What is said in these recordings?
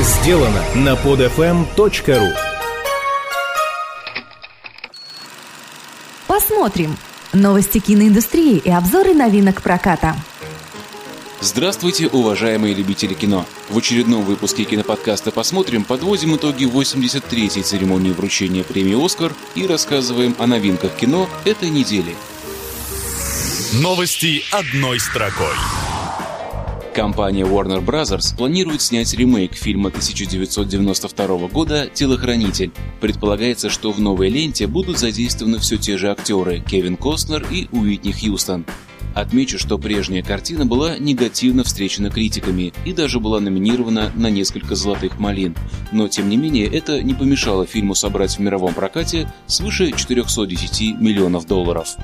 сделано на podfm.ru Посмотрим. Новости киноиндустрии и обзоры новинок проката. Здравствуйте, уважаемые любители кино! В очередном выпуске киноподкаста «Посмотрим» подводим итоги 83-й церемонии вручения премии «Оскар» и рассказываем о новинках кино этой недели. Новости одной строкой. Компания Warner Bros. планирует снять ремейк фильма 1992 года «Телохранитель». Предполагается, что в новой ленте будут задействованы все те же актеры Кевин Костнер и Уитни Хьюстон. Отмечу, что прежняя картина была негативно встречена критиками и даже была номинирована на несколько золотых малин. Но, тем не менее, это не помешало фильму собрать в мировом прокате свыше 410 миллионов долларов.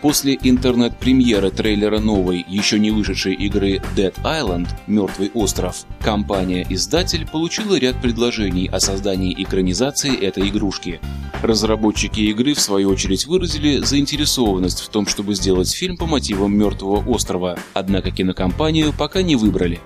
После интернет-премьеры трейлера новой, еще не вышедшей игры Dead Island «Мертвый остров», компания-издатель получила ряд предложений о создании экранизации этой игрушки. Разработчики игры, в свою очередь, выразили заинтересованность в том, чтобы сделать фильм по мотивам «Мертвого острова», однако кинокомпанию пока не выбрали.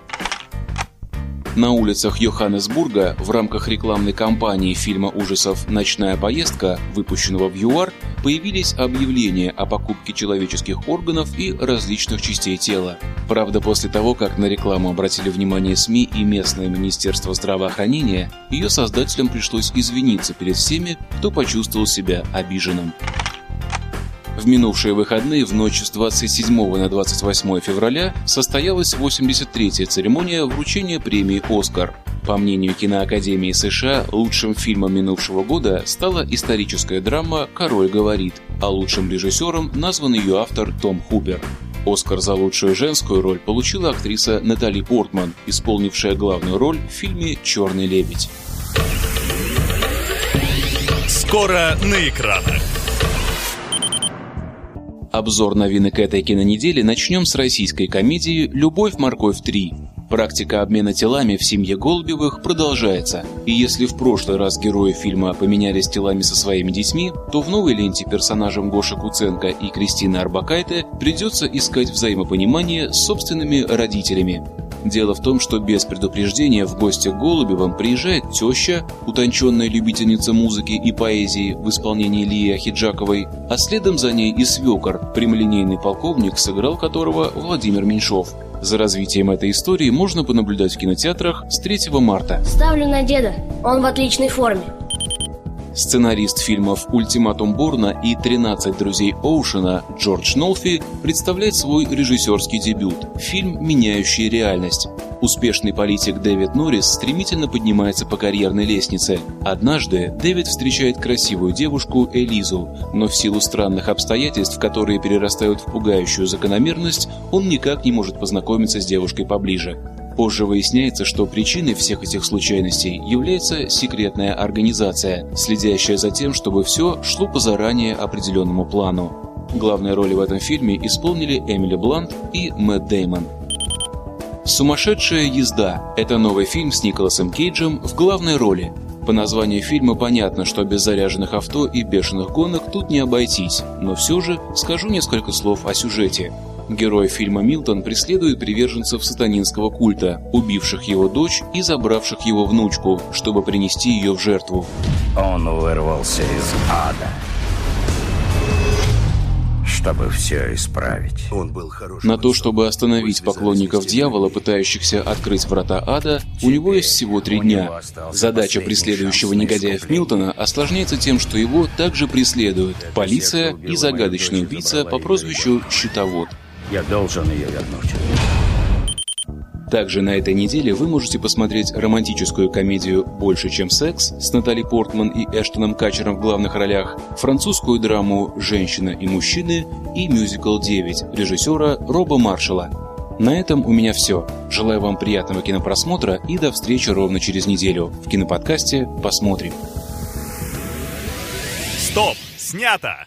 На улицах Йоханнесбурга в рамках рекламной кампании фильма ужасов «Ночная поездка», выпущенного в ЮАР, появились объявления о покупке человеческих органов и различных частей тела. Правда, после того, как на рекламу обратили внимание СМИ и местное Министерство здравоохранения, ее создателям пришлось извиниться перед всеми, кто почувствовал себя обиженным. В минувшие выходные в ночь с 27 на 28 февраля состоялась 83-я церемония вручения премии «Оскар». По мнению киноакадемии США, лучшим фильмом минувшего года стала историческая драма «Король говорит», а лучшим режиссером назван ее автор Том Хупер. Оскар за лучшую женскую роль получила актриса Натали Портман, исполнившая главную роль в фильме «Черный лебедь». Скоро на экранах. Обзор новинок этой кинонедели начнем с российской комедии «Любовь, морковь 3». Практика обмена телами в семье Голубевых продолжается. И если в прошлый раз герои фильма поменялись телами со своими детьми, то в новой ленте персонажам Гоша Куценко и Кристины Арбакайте придется искать взаимопонимание с собственными родителями. Дело в том, что без предупреждения в гости к Голубевым приезжает теща, утонченная любительница музыки и поэзии в исполнении Лии Ахиджаковой, а следом за ней и свекор, прямолинейный полковник, сыграл которого Владимир Меньшов. За развитием этой истории можно понаблюдать в кинотеатрах с 3 марта. Ставлю на деда, он в отличной форме. Сценарист фильмов «Ультиматум Борна» и «13 друзей Оушена» Джордж Нолфи представляет свой режиссерский дебют – фильм «Меняющий реальность». Успешный политик Дэвид Норрис стремительно поднимается по карьерной лестнице. Однажды Дэвид встречает красивую девушку Элизу, но в силу странных обстоятельств, которые перерастают в пугающую закономерность, он никак не может познакомиться с девушкой поближе. Позже выясняется, что причиной всех этих случайностей является секретная организация, следящая за тем, чтобы все шло по заранее определенному плану. Главные роли в этом фильме исполнили Эмили Блант и Мэтт Деймон. «Сумасшедшая езда» – это новый фильм с Николасом Кейджем в главной роли. По названию фильма понятно, что без заряженных авто и бешеных гонок тут не обойтись, но все же скажу несколько слов о сюжете. Герой фильма Милтон преследует приверженцев сатанинского культа, убивших его дочь и забравших его внучку, чтобы принести ее в жертву. Он вырвался из ада чтобы все исправить. Он был хорошим На то, чтобы остановить поклонников дьявола, пытающихся открыть врата ада, у него есть всего три дня. Задача преследующего негодяев Милтона осложняется тем, что его также преследуют полиция и загадочный убийца по прозвищу Щитовод. Я должен ее вернуть. Также на этой неделе вы можете посмотреть романтическую комедию «Больше, чем секс» с Натали Портман и Эштоном Качером в главных ролях, французскую драму «Женщина и мужчины» и мюзикл «9» режиссера Роба Маршалла. На этом у меня все. Желаю вам приятного кинопросмотра и до встречи ровно через неделю в киноподкасте «Посмотрим». Стоп! Снято!